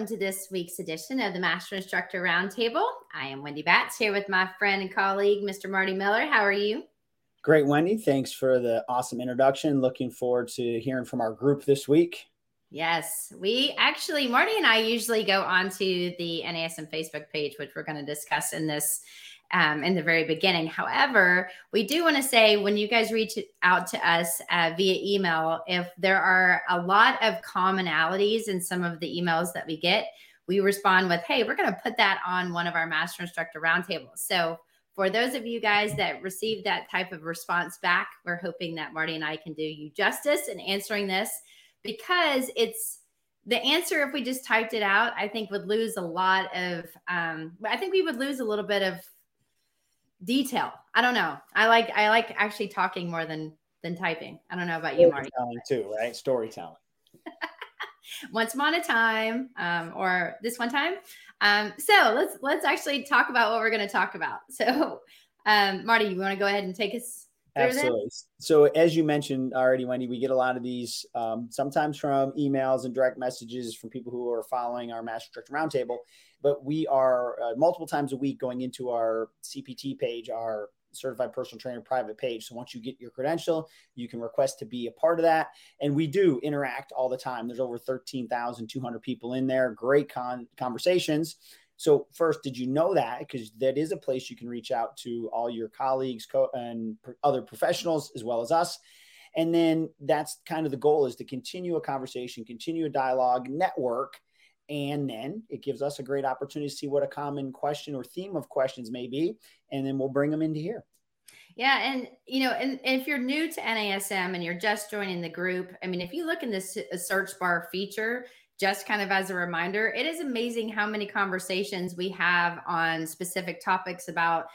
welcome to this week's edition of the Master Instructor Roundtable. I am Wendy Batts here with my friend and colleague, Mr. Marty Miller. How are you? Great, Wendy. Thanks for the awesome introduction. Looking forward to hearing from our group this week. Yes, we actually, Marty and I usually go onto the NASM Facebook page, which we're going to discuss in this um, in the very beginning. However, we do want to say when you guys reach out to us uh, via email, if there are a lot of commonalities in some of the emails that we get, we respond with, hey, we're going to put that on one of our master instructor roundtables. So, for those of you guys that received that type of response back, we're hoping that Marty and I can do you justice in answering this because it's the answer if we just typed it out i think would lose a lot of um, i think we would lose a little bit of detail. I don't know. I like I like actually talking more than than typing. I don't know about you, Marty. Too right, storytelling. Once upon a time, um, or this one time. Um, so let's let's actually talk about what we're going to talk about. So, um, Marty, you want to go ahead and take us Absolutely. So, as you mentioned already, Wendy, we get a lot of these um, sometimes from emails and direct messages from people who are following our Master Instructor Roundtable. But we are uh, multiple times a week going into our CPT page, our certified personal trainer private page. So once you get your credential, you can request to be a part of that. And we do interact all the time. There's over 13,200 people in there, great con- conversations. So, first, did you know that? Because that is a place you can reach out to all your colleagues co- and other professionals as well as us. And then that's kind of the goal is to continue a conversation, continue a dialogue, network. And then it gives us a great opportunity to see what a common question or theme of questions may be. And then we'll bring them into here. Yeah, and you know, and, and, if you're new to NASM and you're just joining the group, I mean, if you look in this uh, search bar feature, just kind of as a reminder, it is amazing how many conversations we have on specific topics about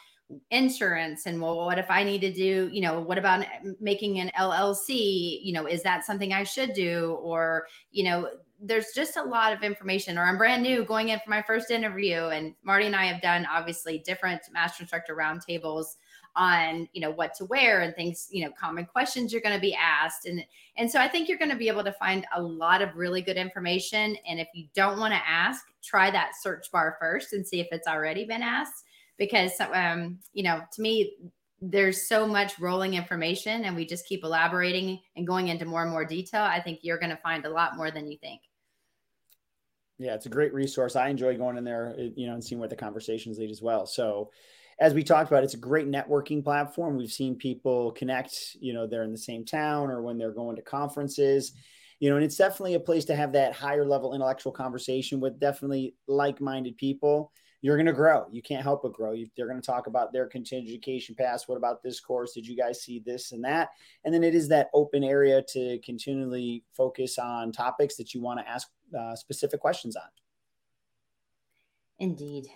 insurance and well what if i need to do you know what about making an llc you know is that something i should do? Or you know there's just a lot of information or i'm brand new going in for my first interview and marty and i have done obviously different master instructor roundtables on you know what to wear and things you know common questions you're going to be asked. And and so i think you're going to be able to find a lot of really good information. And if you don't want to ask try that search bar first and see if it's already been asked. Because um you know to me there's so much rolling information and we just keep elaborating and going into more and more detail. I think you're going to find a lot more than you think. Yeah it's a great resource. I enjoy going in there you know and seeing what the conversations lead as well. So as we talked about, it's a great networking platform. We've seen people connect, you know, they're in the same town or when they're going to conferences, you know, and it's definitely a place to have that higher level intellectual conversation with definitely like minded people. You're going to grow. You can't help but grow. You, they're going to talk about their continuing education pass. What about this course? Did you guys see this and that? And then it is that open area to continually focus on topics that you want to ask uh, specific questions on. Indeed.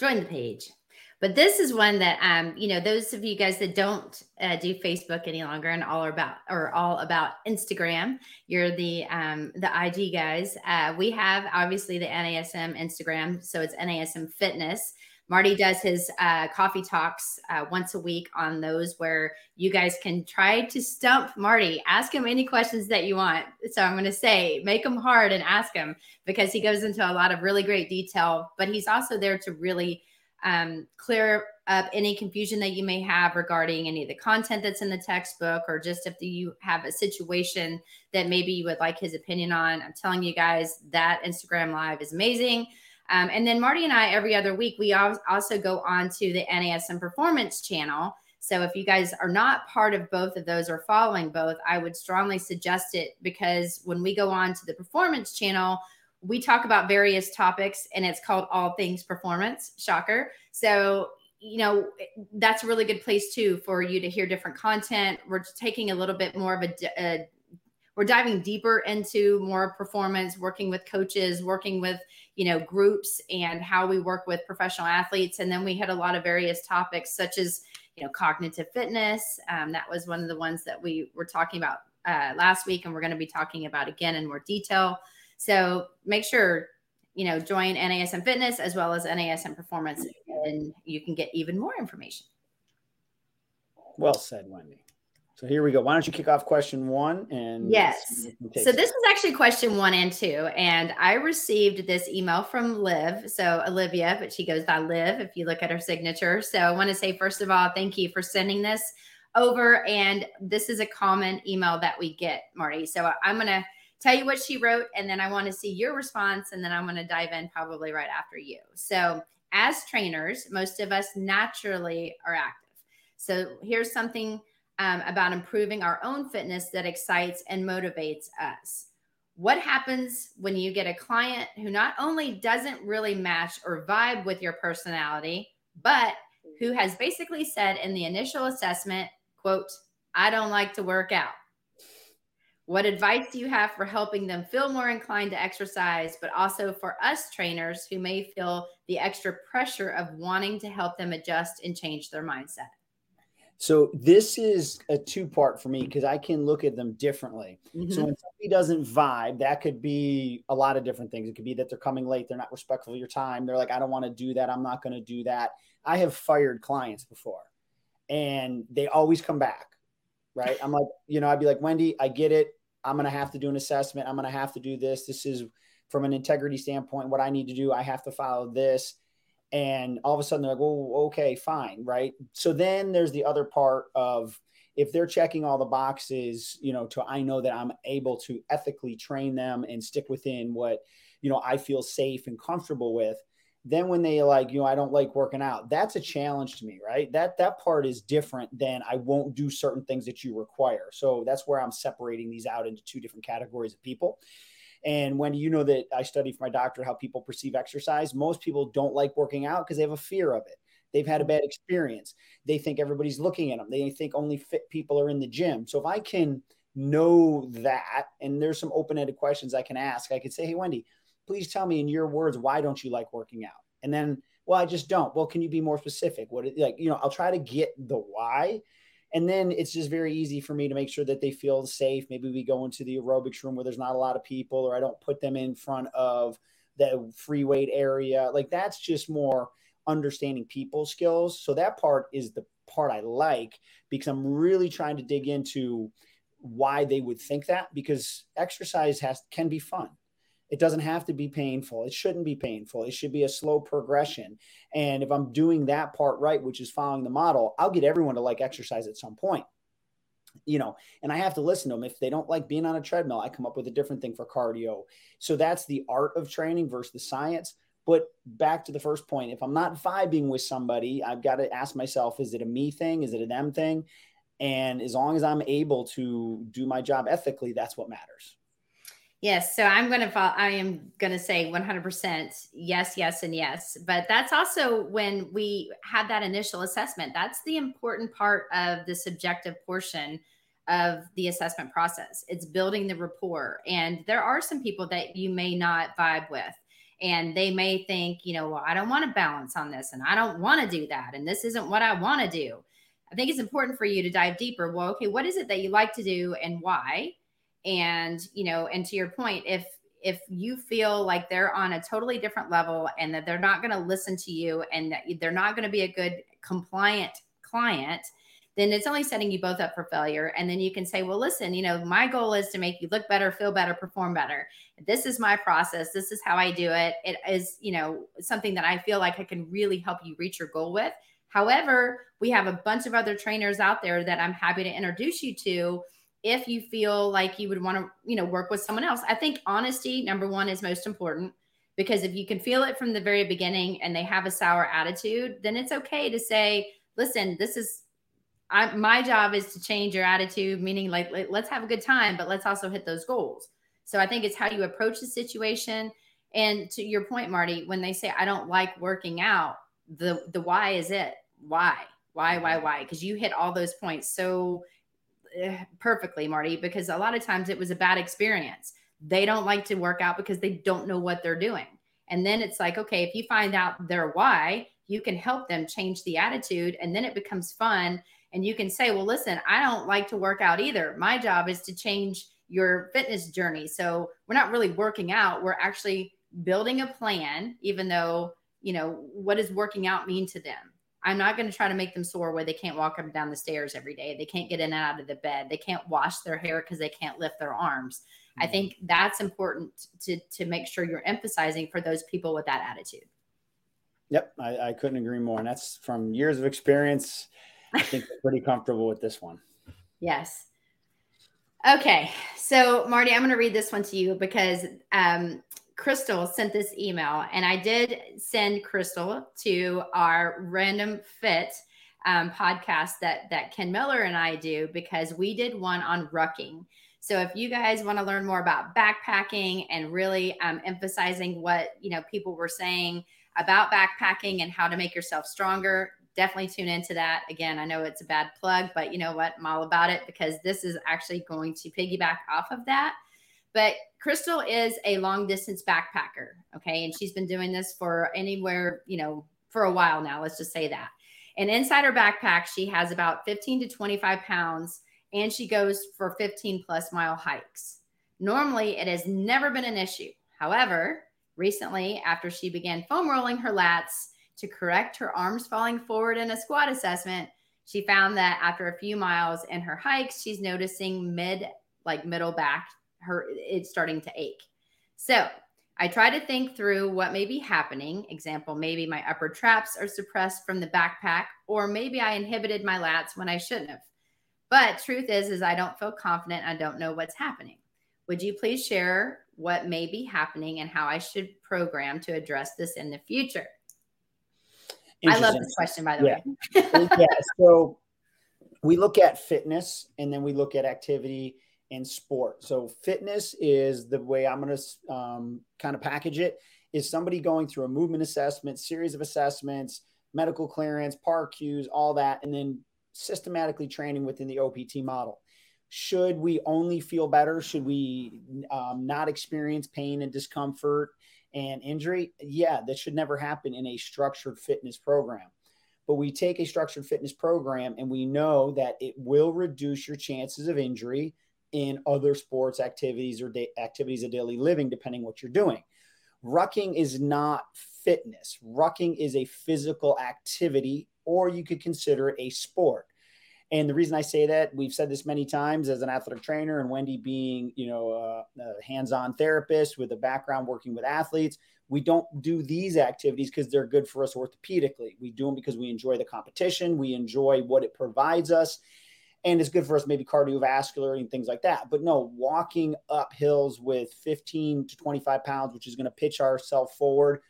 Join the page. But this is one that, um, you know, those of you guys that don't uh, do Facebook any longer and all about or all about Instagram, you're the um, the IG guys. Uh, we have obviously the NASM Instagram, so it's NASM Fitness. Marty does his uh, coffee talks uh, once a week on those where you guys can try to stump Marty. Ask him any questions that you want. So I'm going to say, make them hard and ask him because he goes into a lot of really great detail, but he's also there to really um, clear up any confusion that you may have regarding any of the content that's in the textbook, or just if you have a situation that maybe you would like his opinion on. I'm telling you guys that Instagram Live is amazing. Um, and then Marty and I, every other week, we also go on to the NASM Performance channel. So if you guys are not part of both of those or following both, I would strongly suggest it because when we go on to the Performance channel, we talk about various topics and it's called All Things Performance. Shocker. So, you know, that's a really good place too for you to hear different content. We're taking a little bit more of a, a we're diving deeper into more performance, working with coaches, working with, you know, groups and how we work with professional athletes. And then we had a lot of various topics such as, you know, cognitive fitness. Um, that was one of the ones that we were talking about uh, last week, and we're going to be talking about again in more detail. So make sure, you know, join NASM Fitness as well as NASM Performance, and you can get even more information. Well said, Wendy. So here we go. Why don't you kick off question one? And yes. So this is actually question one and two. And I received this email from Liv. So Olivia, but she goes by Liv if you look at her signature. So I want to say, first of all, thank you for sending this over. And this is a common email that we get, Marty. So I'm going to tell you what she wrote, and then I want to see your response. And then I'm going to dive in probably right after you. So as trainers, most of us naturally are active. So here's something um, about improving our own fitness that excites and motivates us. What happens when you get a client who not only doesn't really match or vibe with your personality, but who has basically said in the initial assessment, quote, I don't like to work out. What advice do you have for helping them feel more inclined to exercise, but also for us trainers who may feel the extra pressure of wanting to help them adjust and change their mindset? So this is a two part for me because I can look at them differently. Mm-hmm. So when somebody doesn't vibe, that could be a lot of different things. It could be that they're coming late, they're not respectful of your time. They're like, I don't want to do that. I'm not going to do that. I have fired clients before and they always come back. Right. I'm like, you know, I'd be like, Wendy, I get it. I'm to have to do an assessment. I'm to have to do this. This is from an integrity standpoint, what I need to do. I have to follow this and all of a sudden they're like, well, okay, fine, right? So then there's the other part of if they're checking all the boxes, you know, to I know that I'm able to ethically train them and stick within what, you know, I feel safe and comfortable with. Then when they like, you know, I don't like working out, that's a challenge to me, right? That that part is different than I won't do certain things that you require. So that's where I'm separating these out into two different categories of people. And when you know that I study for my doctorate how people perceive exercise, most people don't like working out because they have a fear of it. They've had a bad experience. They think everybody's looking at them. They think only fit people are in the gym. So if I can know that, and there's some open-ended questions I can ask, I could say, "Hey, Wendy, please tell me in your words why don't you like working out?" And then, well, I just don't. Well, can you be more specific? What like you know? I'll try to get the why, and then it's just very easy for me to make sure that they feel safe. Maybe we go into the aerobics room where there's not a lot of people, or I don't put them in front of the free weight area. Like that's just more understanding people skills. So that part is the part I like because I'm really trying to dig into why they would think that because exercise has can be fun. It doesn't have to be painful. It shouldn't be painful. It should be a slow progression. And if I'm doing that part right, which is following the model, I'll get everyone to like exercise at some point. You know, and I have to listen to them. If they don't like being on a treadmill, I come up with a different thing for cardio. So that's the art of training versus the science. But back to the first point, if I'm not vibing with somebody, I've got to ask myself, is it a me thing? Is it a them thing? And as long as I'm able to do my job ethically, that's what matters. Yes. So I'm going to follow, I am going to say 100% yes, yes, and yes. But that's also when we had that initial assessment. That's the important part of the subjective portion of the assessment process. It's building the rapport. And there are some people that you may not vibe with. And they may think, you know, well, I don't want to balance on this and I don't want to do that. And this isn't what I want to do. I think it's important for you to dive deeper. Well, okay, what is it that you like to do and why? And you know and to your point if if you feel like they're on a totally different level and that they're not going to listen to you and that they're not going to be a good compliant client then it's only setting you both up for failure. And then you can say well listen you know my goal is to make you look better feel better perform better. This is my process. This is how i do it. It is you know something that i feel like i can really help you reach your goal with. However we have a bunch of other trainers out there that i'm happy to introduce you to if you feel like you would want to, you know, work with someone else. I think honesty, number one, is most important because if you can feel it from the very beginning and they have a sour attitude, then it's okay to say, listen, this is I, my job is to change your attitude, meaning like, let's have a good time, but let's also hit those goals. So I think it's how you approach the situation. And to your point, Marty, when they say I don't like working out, the the why is it? Why? Why? Why? Mm-hmm. Why? Because you hit all those points so Eh, perfectly, Marty, because a lot of times it was a bad experience. They don't like to work out because they don't know what they're doing. And then it's like, okay, if you find out their why, you can help them change the attitude and then it becomes fun. And you can say, well, listen, I don't like to work out either. My job is to change your fitness journey. So we're not really working out, we're actually building a plan, even though, you know, what does working out mean to them? I'm not going to try to make them sore where they can't walk up and down the stairs every day. They can't get in and out of the bed. They can't wash their hair because they can't lift their arms. Mm-hmm. I think that's important to, to make sure you're emphasizing for those people with that attitude. Yep, I, I couldn't agree more. And that's from years of experience. I think pretty comfortable with this one. Yes. Okay. So, Marty, I'm going to read this one to you because um, Crystal sent this email, and I did send Crystal to our Random Fit um, podcast that that Ken Miller and I do because we did one on rucking. So if you guys want to learn more about backpacking and really um, emphasizing what you know people were saying about backpacking and how to make yourself stronger, definitely tune into that. Again, I know it's a bad plug, but you know what? I'm all about it because this is actually going to piggyback off of that. But Crystal is a long distance backpacker. Okay. And she's been doing this for anywhere, you know, for a while now. Let's just say that. And inside her backpack, she has about 15 to 25 pounds and she goes for 15 plus mile hikes. Normally, it has never been an issue. However, recently, after she began foam rolling her lats to correct her arms falling forward in a squat assessment, she found that after a few miles in her hikes, she's noticing mid, like middle back her it's starting to ache. So I try to think through what may be happening. Example, maybe my upper traps are suppressed from the backpack, or maybe I inhibited my lats when I shouldn't have. But truth is, is I don't feel confident. I don't know what's happening. Would you please share what may be happening and how I should program to address this in the future? I love this question, by the yeah. way. yeah. So we look at fitness and then we look at activity and sport. So fitness is the way I'm going to um, kind of package it is somebody going through a movement assessment, series of assessments, medical clearance, PAR-Qs, all that, and then systematically training within the OPT model. Should we only feel better? Should we um, not experience pain and discomfort and injury? Yeah, that should never happen in a structured fitness program. But we take a structured fitness program and we know that it will reduce your chances of injury in other sports activities or da- activities of daily living, depending what you're doing. Rucking is not fitness. Rucking is a physical activity, or you could consider it a sport. And the reason I say that, we've said this many times as an athletic trainer, and Wendy being, you know, a, a hands-on therapist with a background working with athletes, we don't do these activities because they're good for us orthopedically. We do them because we enjoy the competition, we enjoy what it provides us, and it's good for us maybe cardiovascular and things like that. But no, walking up hills with 15 to 25 pounds, which is going to pitch ourselves forward,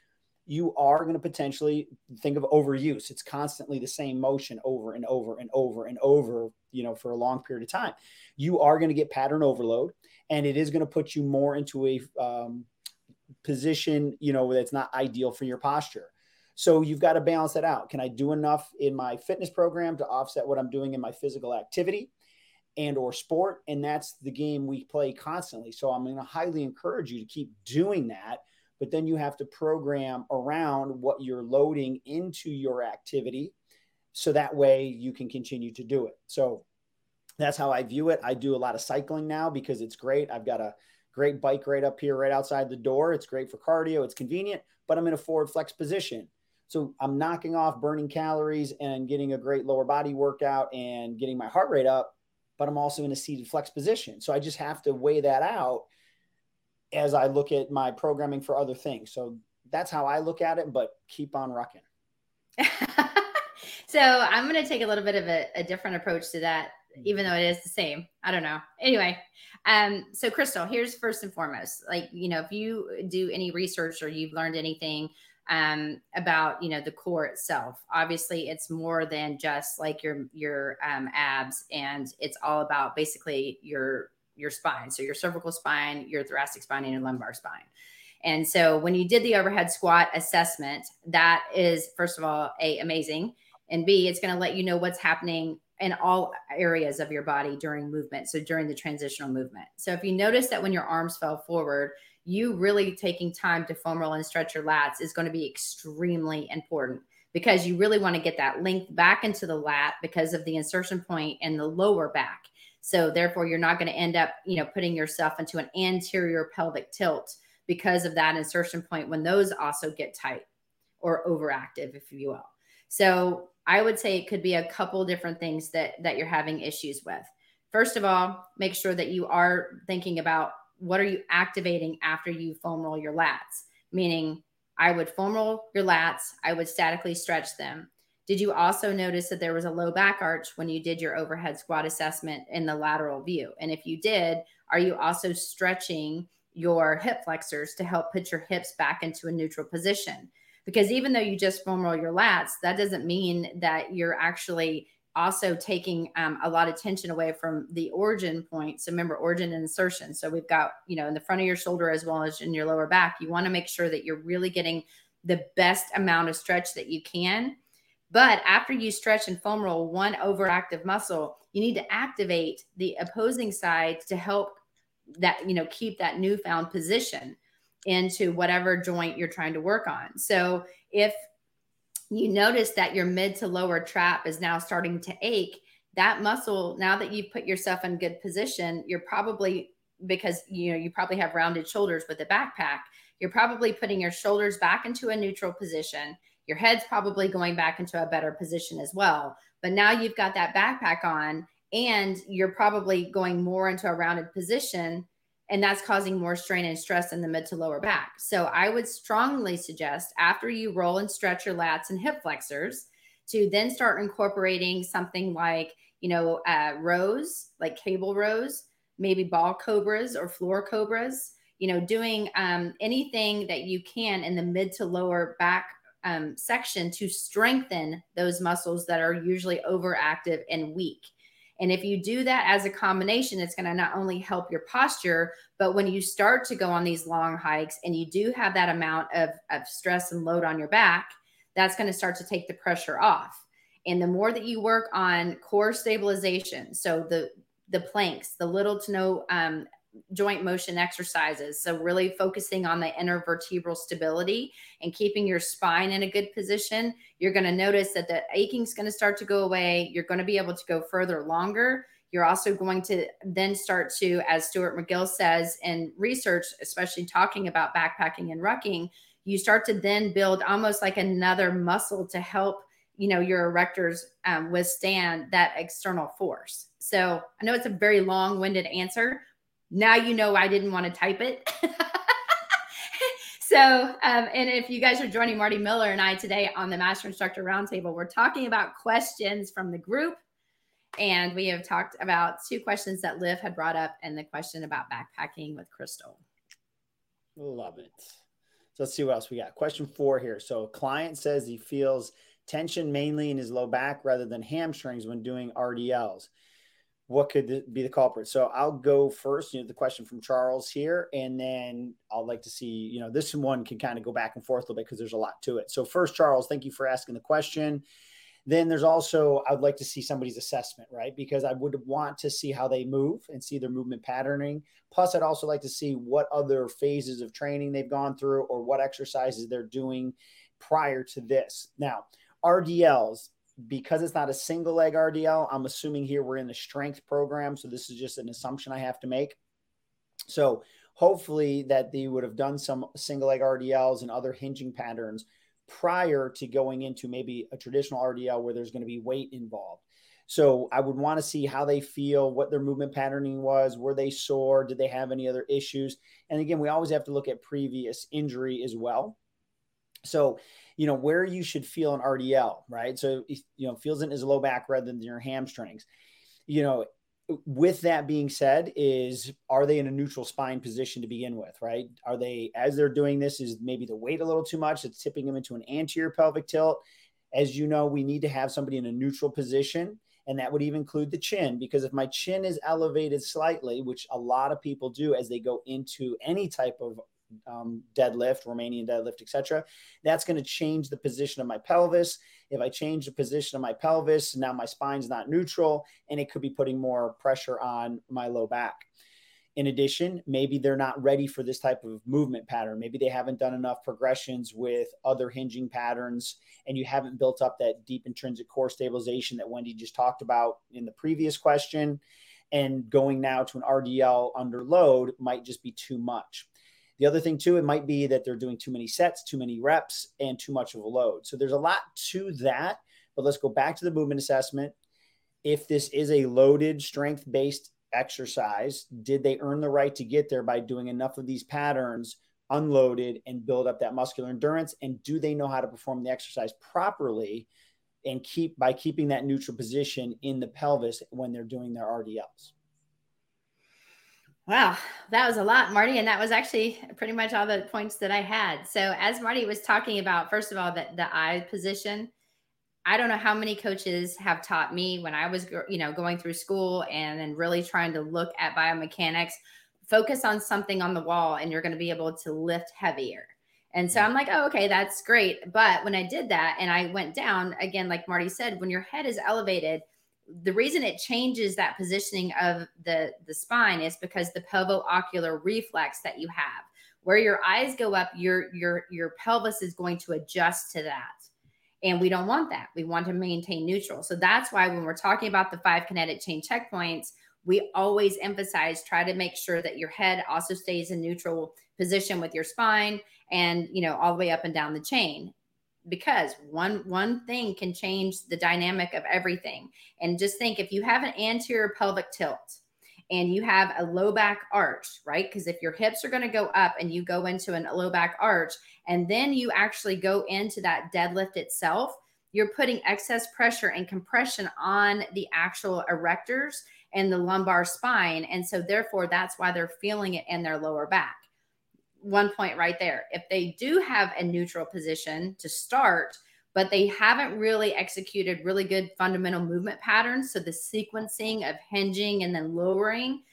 you are going to potentially think of overuse. It's constantly the same motion over and over and over and over, you know, for a long period of time. You are going to get pattern overload, and it is going to put you more into a um, position, you know, that's not ideal for your posture. So you've got to balance that out. Can I do enough in my fitness program to offset what I'm doing in my physical activity and or sport? And that's the game we play constantly. So I'm going to highly encourage you to keep doing that. But then you have to program around what you're loading into your activity so that way you can continue to do it. So that's how I view it. I do a lot of cycling now because it's great. I've got a great bike right up here, right outside the door. It's great for cardio, it's convenient, but I'm in a forward flex position. So I'm knocking off burning calories and getting a great lower body workout and getting my heart rate up, but I'm also in a seated flex position. So I just have to weigh that out as I look at my programming for other things. So that's how I look at it, but keep on rocking. so I'm going to take a little bit of a, a, different approach to that, even though it is the same. I don't know. Anyway, um, so Crystal, here's first and foremost, like, you know, if you do any research or you've learned anything um, about you know the core itself. Obviously, it's more than just like your your um, abs, and it's all about basically your your spine. So your cervical spine, your thoracic spine, and your lumbar spine. And so when you did the overhead squat assessment, that is first of all a amazing, and b it's going to let you know what's happening in all areas of your body during movement. So during the transitional movement. So if you notice that when your arms fell forward, you really taking time to foam roll and stretch your lats is going to be extremely important because you really want to get that length back into the lat because of the insertion point in the lower back. So therefore, you're not going to end up, you know, putting yourself into an anterior pelvic tilt because of that insertion point when those also get tight or overactive, if you will. So I would say it could be a couple different things that that you're having issues with. First of all, make sure that you are thinking about what are you activating after you foam roll your lats, meaning I would foam roll your lats, I would statically stretch them. Did you also notice that there was a low back arch when you did your overhead squat assessment in the lateral view? And if you did, are you also stretching your hip flexors to help put your hips back into a neutral position? Because even though you just foam roll your lats, that doesn't mean that you're actually also taking um, a lot of tension away from the origin point. So remember origin and insertion. So we've got, you know, in the front of your shoulder as well as in your lower back, you want to make sure that you're really getting the best amount of stretch that you can. But after you stretch and foam roll one overactive muscle, you need to activate the opposing side to help that, you know, keep that newfound position into whatever joint you're trying to work on. So if you notice that your mid to lower trap is now starting to ache, that muscle, now that you've put yourself in good position, you're probably because you know you probably have rounded shoulders with a backpack, you're probably putting your shoulders back into a neutral position. Your head's probably going back into a better position as well. But now you've got that backpack on and you're probably going more into a rounded position and that's causing more strain and stress in the mid to lower back. So I would strongly suggest after you roll and stretch your lats and hip flexors to then start incorporating something like, you know, uh, rows, like cable rows, maybe ball cobras or floor cobras, you know, doing um, anything that you can in the mid to lower back um, section to strengthen those muscles that are usually overactive and weak. And if you do that as a combination, it's going to not only help your posture, but when you start to go on these long hikes and you do have that amount of, of stress and load on your back, that's going to start to take the pressure off. And the more that you work on core stabilization, so the the planks, the little to no um, joint motion exercises. So, really focusing on the intervertebral stability and keeping your spine in a good position, you're going to notice that the aching is going to start to go away. You're going to be able to go further longer. You're also going to then start to, as Stuart McGill says in research, especially talking about backpacking and rucking, you start to then build almost like another muscle to help you know your erectors um, withstand that external force so i know it's a very long-winded answer now you know I didn't want to type it. so, um, and if you guys are joining Marty Miller and I today on the Master Instructor Roundtable, we're talking about questions from the group. And we have talked about two questions that Liv had brought up and the question about backpacking with Crystal. Love it. So let's see what else we got. Question four here. So, a client says he feels tension mainly in his low back rather than hamstrings when doing RDLs what could be the culprit? So I'll go first. You know, the question from Charles here, and then I'll like to see. You know, this one can kind of go back and forth a little bit because there's a lot to it. So first, Charles, thank you for asking the question. Then there's also I'd like to see somebody's assessment, right? Because I would want to see how they move and see their movement patterning. Plus, I'd also like to see what other phases of training they've gone through or what exercises they're doing prior to this. Now, RDLs, because it's not a single leg RDL, I'm assuming here we're in the strength program. So this is just an assumption I have to make. So hopefully that they would have done some single leg RDLs and other hinging patterns prior to going into maybe a traditional RDL where there's going to be weight involved. So I would want to see how they feel, what their movement patterning was, were they sore, did they have any other issues? And again, we always have to look at previous injury as well. So you know, where you should feel an RDL, right? So, you know, feels it is low back rather than your hamstrings. You know, with that being said, is are they in a neutral spine position to begin with, right? Are they, as they're doing this, is maybe the weight a little too much? It's tipping them into an anterior pelvic tilt. As you know, we need to have somebody in a neutral position and that would even include the chin because if my chin is elevated slightly which a lot of people do as they go into any type of um, deadlift, Romanian deadlift, etc. That's going to change the position of my pelvis. If I change the position of my pelvis, now my spine's not neutral, and it could be putting more pressure on my low back. In addition, maybe they're not ready for this type of movement pattern. Maybe they haven't done enough progressions with other hinging patterns, and you haven't built up that deep intrinsic core stabilization that Wendy just talked about in the previous question. And going now to an RDL under load might just be too much. The other thing, too, it might be that they're doing too many sets, too many reps, and too much of a load. So there's a lot to that. But let's go back to the movement assessment. If this is a loaded strength based exercise, did they earn the right to get there by doing enough of these patterns unloaded and build up that muscular endurance? And do they know how to perform the exercise properly and keep by keeping that neutral position in the pelvis when they're doing their RDLs? Wow, that was a lot, Marty. And that was actually pretty much all the points that I had. So, as Marty was talking about, first of all, the, the eye position, I don't know how many coaches have taught me when I was, you know, going through school and then really trying to look at biomechanics, focus on something on the wall and you're going to be able to lift heavier. And so I'm like, oh, okay, that's great. But when I did that and I went down, again, like Marty said, when your head is elevated, the reason it changes that positioning of the, the spine is because the pelvo-ocular reflex that you have. Where your eyes go up, your your your pelvis is going to adjust to that. And we don't want that. We want to maintain neutral. So that's why when we're talking about the five kinetic chain checkpoints, we always emphasize try to make sure that your head also stays in neutral position with your spine and you know all the way up and down the chain because one one thing can change the dynamic of everything and just think if you have an anterior pelvic tilt and you have a low back arch, right? Because if your hips are going to go up and you go into a low back arch, and then you actually go into that deadlift itself, you're putting excess pressure and compression on the actual erectors and the lumbar spine. And so, therefore, that's why they're feeling it in their lower back. One point right there. If they do have a neutral position to start, but they haven't really executed really good fundamental movement patterns. So the sequencing of hinging and then lowering,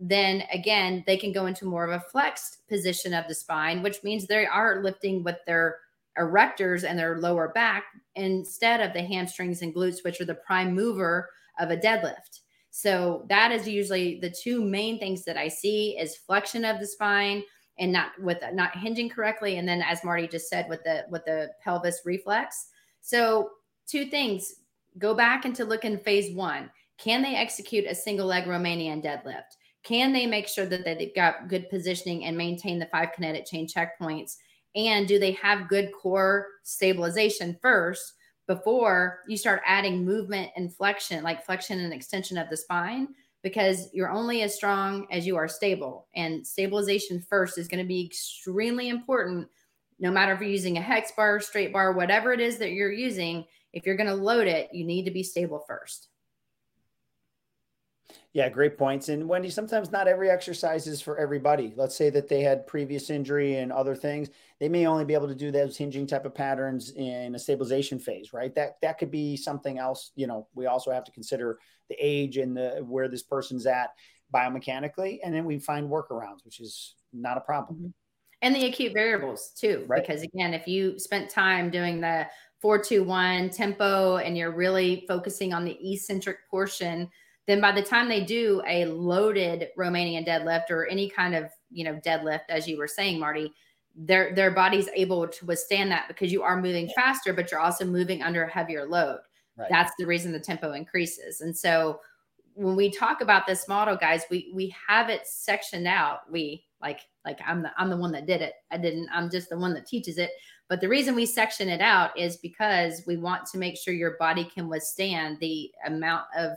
then again, they can go into more of a flexed position of the spine, which means they are lifting with their erectors and their lower back instead of the hamstrings and glutes, which are the prime mover of a deadlift. So that is usually the two main things that I see is flexion of the spine and not with not hinging correctly and then as marty just said with the with the pelvis reflex so, two things go back into look in phase one. Can they execute a single leg Romanian deadlift? Can they make sure that they've got good positioning and maintain the five kinetic chain checkpoints? And do they have good core stabilization first before you start adding movement and flexion, like flexion and extension of the spine? Because you're only as strong as you are stable. And stabilization first is going to be extremely important no matter if you're using a hex bar, straight bar, whatever it is that you're using, if you're going to load it, you need to be stable first. Yeah, great points. And Wendy, sometimes not every exercise is for everybody. Let's say that they had previous injury and other things. They may only be able to do those hinging type of patterns in a stabilization phase, right? That that could be something else. You know, we also have to consider the age and the where this person's at biomechanically, and then we find workarounds, which is not a problem. Mm-hmm and the acute variables too right. because again if you spent time doing the 421 tempo and you're really focusing on the eccentric portion then by the time they do a loaded romanian deadlift or any kind of you know deadlift as you were saying marty their their body's able to withstand that because you are moving faster but you're also moving under a heavier load. Right. that's the reason the tempo increases. And so when we talk about this model guys we we have it sectioned out. We like like i'm the i'm the one that did it. I didn't i'm just the one that teaches it. But the reason we section it out is because we want to make sure your body can withstand the amount of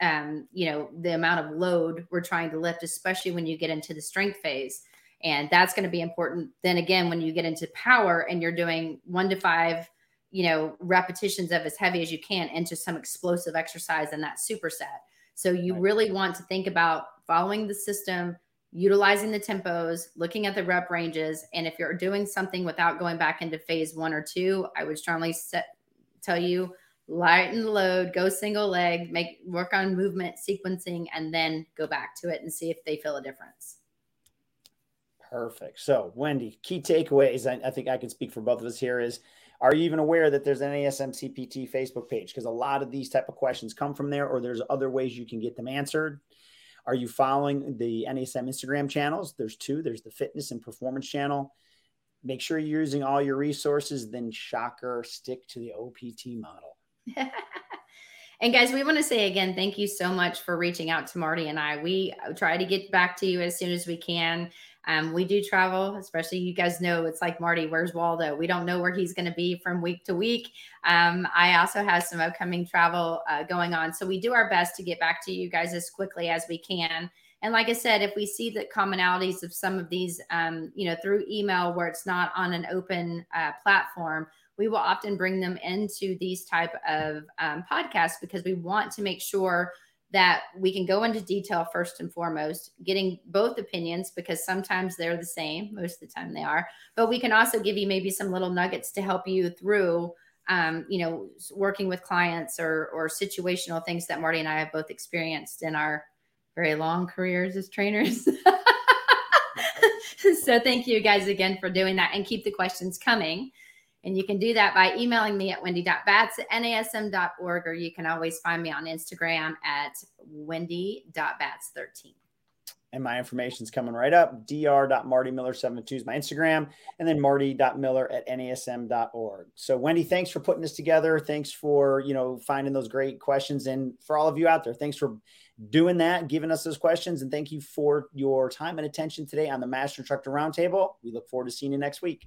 um, you know the amount of load we're trying to lift especially when you get into the strength phase. And that's going to be important. Then again when you get into power and you're doing one to five you know repetitions of as heavy as you can into some explosive exercise in that superset. So you really want to think about following the system utilizing the tempos, looking at the rep ranges. And if you're doing something without going back into phase one or two, I would strongly set, tell you lighten the load, go single leg, make work on movement sequencing, and then go back to it and see if they feel a difference. Perfect. So, Wendy, key takeaways. I, I think I can speak for both of us here is are you even aware that there's an ASMCPT Facebook page? Because a lot of these type of questions come from there, or there's other ways you can get them answered. Are you following the NASM Instagram channels? There's two. There's the fitness and performance channel. Make sure you're using all your resources. Then, shocker, stick to the OPT model. and guys, we want to say again, thank you so much for reaching out to Marty and I. We try to get back to you as soon as we can. Um, we do travel, especially you guys know it's like Marty, where's Waldo? We don't know where he's going to be from week to week. Um, I also have some upcoming travel uh, going on. So we do our best to get back to you guys as quickly as we can. And like I said, if we see the commonalities of some of these, um, you know, through email where it's not on an open uh, platform, we will often bring them into these type of um, podcasts because we want to make sure that we can go into detail first and foremost, getting both opinions because sometimes they're the same, most of the time they are. But we can also give you maybe some little nuggets to help you through, um, you know, working with clients or or situational things that Marty and I have both experienced in our very long careers as trainers. so thank you guys again for doing that and keep the questions coming. And you can do that by emailing me at wendy.batts at nasm.org, or you can always find me on Instagram at wendy.batts13. And my information is coming right up. dr.martymiller72 is my Instagram, and then marty.miller at nasm.org. So, Wendy, thanks for putting this together. Thanks for, you know, finding those great questions. And for all of you out there, thanks for doing that, giving us those questions. And thank you for your time and attention today on the Master Instructor Roundtable. We look forward to seeing you next week.